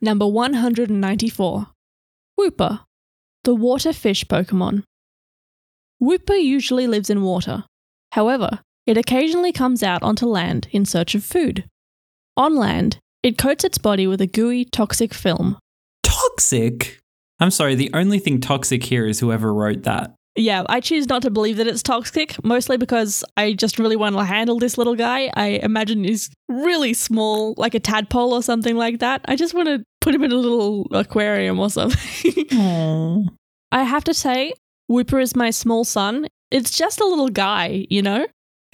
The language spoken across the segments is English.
Number 194. Wooper, the water fish Pokemon. Wooper usually lives in water. However, it occasionally comes out onto land in search of food. On land, it coats its body with a gooey, toxic film. Toxic? I'm sorry, the only thing toxic here is whoever wrote that. Yeah, I choose not to believe that it's toxic, mostly because I just really want to handle this little guy. I imagine he's really small, like a tadpole or something like that. I just want to put him in a little aquarium or something. Hmm. I have to say, Wooper is my small son. It's just a little guy, you know?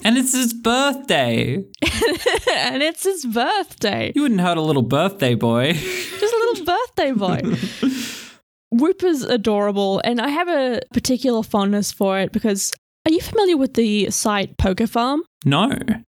And it's his birthday. and it's his birthday. You wouldn't hurt a little birthday boy. Just a little birthday boy. Wooper's adorable, and I have a particular fondness for it because are you familiar with the site PokeFarm? no.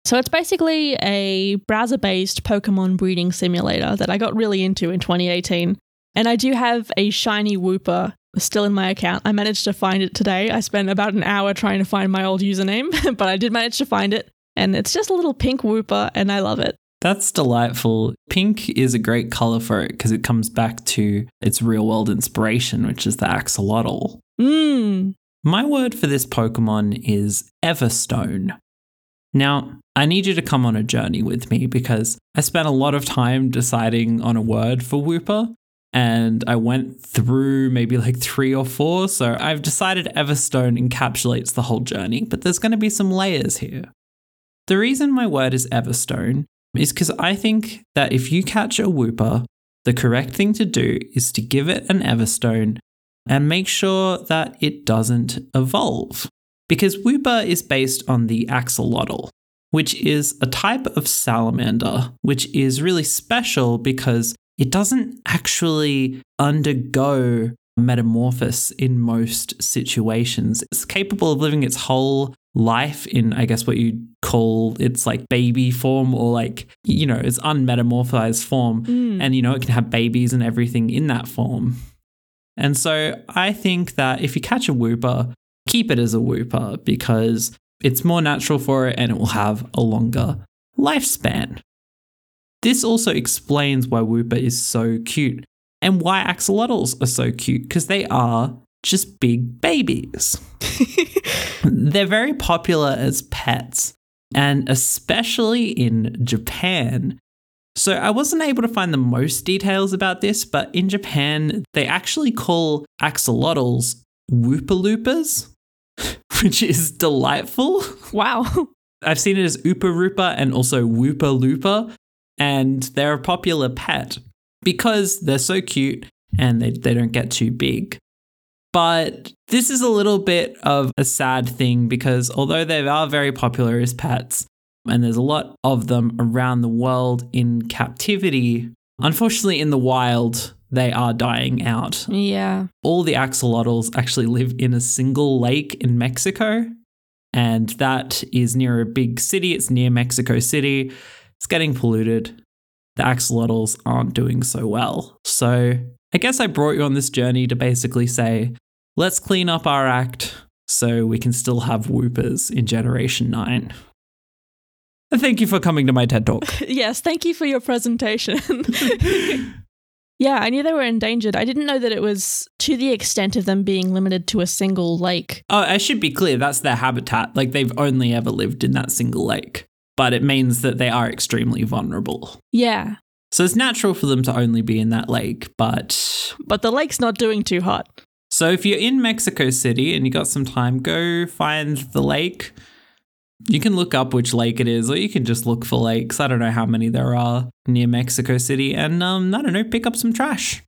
So it's basically a browser based Pokemon breeding simulator that I got really into in 2018. And I do have a shiny Wooper still in my account. I managed to find it today. I spent about an hour trying to find my old username, but I did manage to find it. And it's just a little pink Wooper, and I love it. That's delightful. Pink is a great color for it because it comes back to its real world inspiration, which is the axolotl. Mmm. My word for this Pokemon is Everstone. Now, I need you to come on a journey with me because I spent a lot of time deciding on a word for Wooper and I went through maybe like three or four. So I've decided Everstone encapsulates the whole journey, but there's going to be some layers here. The reason my word is Everstone is because I think that if you catch a Wooper, the correct thing to do is to give it an Everstone and make sure that it doesn't evolve. Because Wooper is based on the axolotl, which is a type of salamander, which is really special because it doesn't actually undergo metamorphosis in most situations. It's capable of living its whole life in, I guess, what you call its like baby form or like, you know, its unmetamorphized form. Mm. And, you know, it can have babies and everything in that form. And so I think that if you catch a Wooper, keep it as a Wooper because it's more natural for it and it will have a longer lifespan. This also explains why Wooper is so cute and why axolotls are so cute because they are just big babies. They're very popular as pets and especially in Japan. So I wasn't able to find the most details about this, but in Japan, they actually call axolotls Whoopaloopas, which is delightful. Wow. I've seen it as Oopa Roopa and also Woopa Loopa, and they're a popular pet because they're so cute and they, they don't get too big. But this is a little bit of a sad thing because although they are very popular as pets, and there's a lot of them around the world in captivity, unfortunately, in the wild, they are dying out. Yeah. All the axolotls actually live in a single lake in Mexico, and that is near a big city. It's near Mexico City. It's getting polluted. The axolotls aren't doing so well. So I guess I brought you on this journey to basically say, let's clean up our act so we can still have Woopers in Generation 9. And thank you for coming to my TED Talk. Yes, thank you for your presentation. yeah, I knew they were endangered. I didn't know that it was to the extent of them being limited to a single lake. Oh, I should be clear that's their habitat. Like they've only ever lived in that single lake. But it means that they are extremely vulnerable. Yeah, So it's natural for them to only be in that lake. But but the lake's not doing too hot. So if you're in Mexico City and you got some time, go find the lake. You can look up which lake it is, or you can just look for lakes. I don't know how many there are near Mexico City, and um, I don't know, pick up some trash.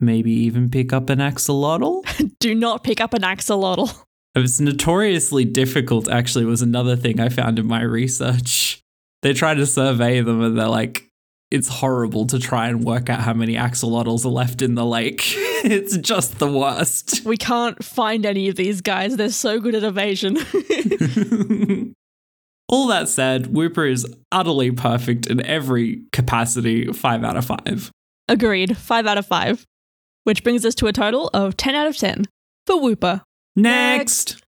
Maybe even pick up an axolotl. Do not pick up an axolotl. It's notoriously difficult, actually, was another thing I found in my research. They try to survey them and they're like, it's horrible to try and work out how many axolotls are left in the lake. it's just the worst. We can't find any of these guys. They're so good at evasion. All that said, Wooper is utterly perfect in every capacity, 5 out of 5. Agreed. 5 out of 5. Which brings us to a total of 10 out of 10 for Wooper. Next!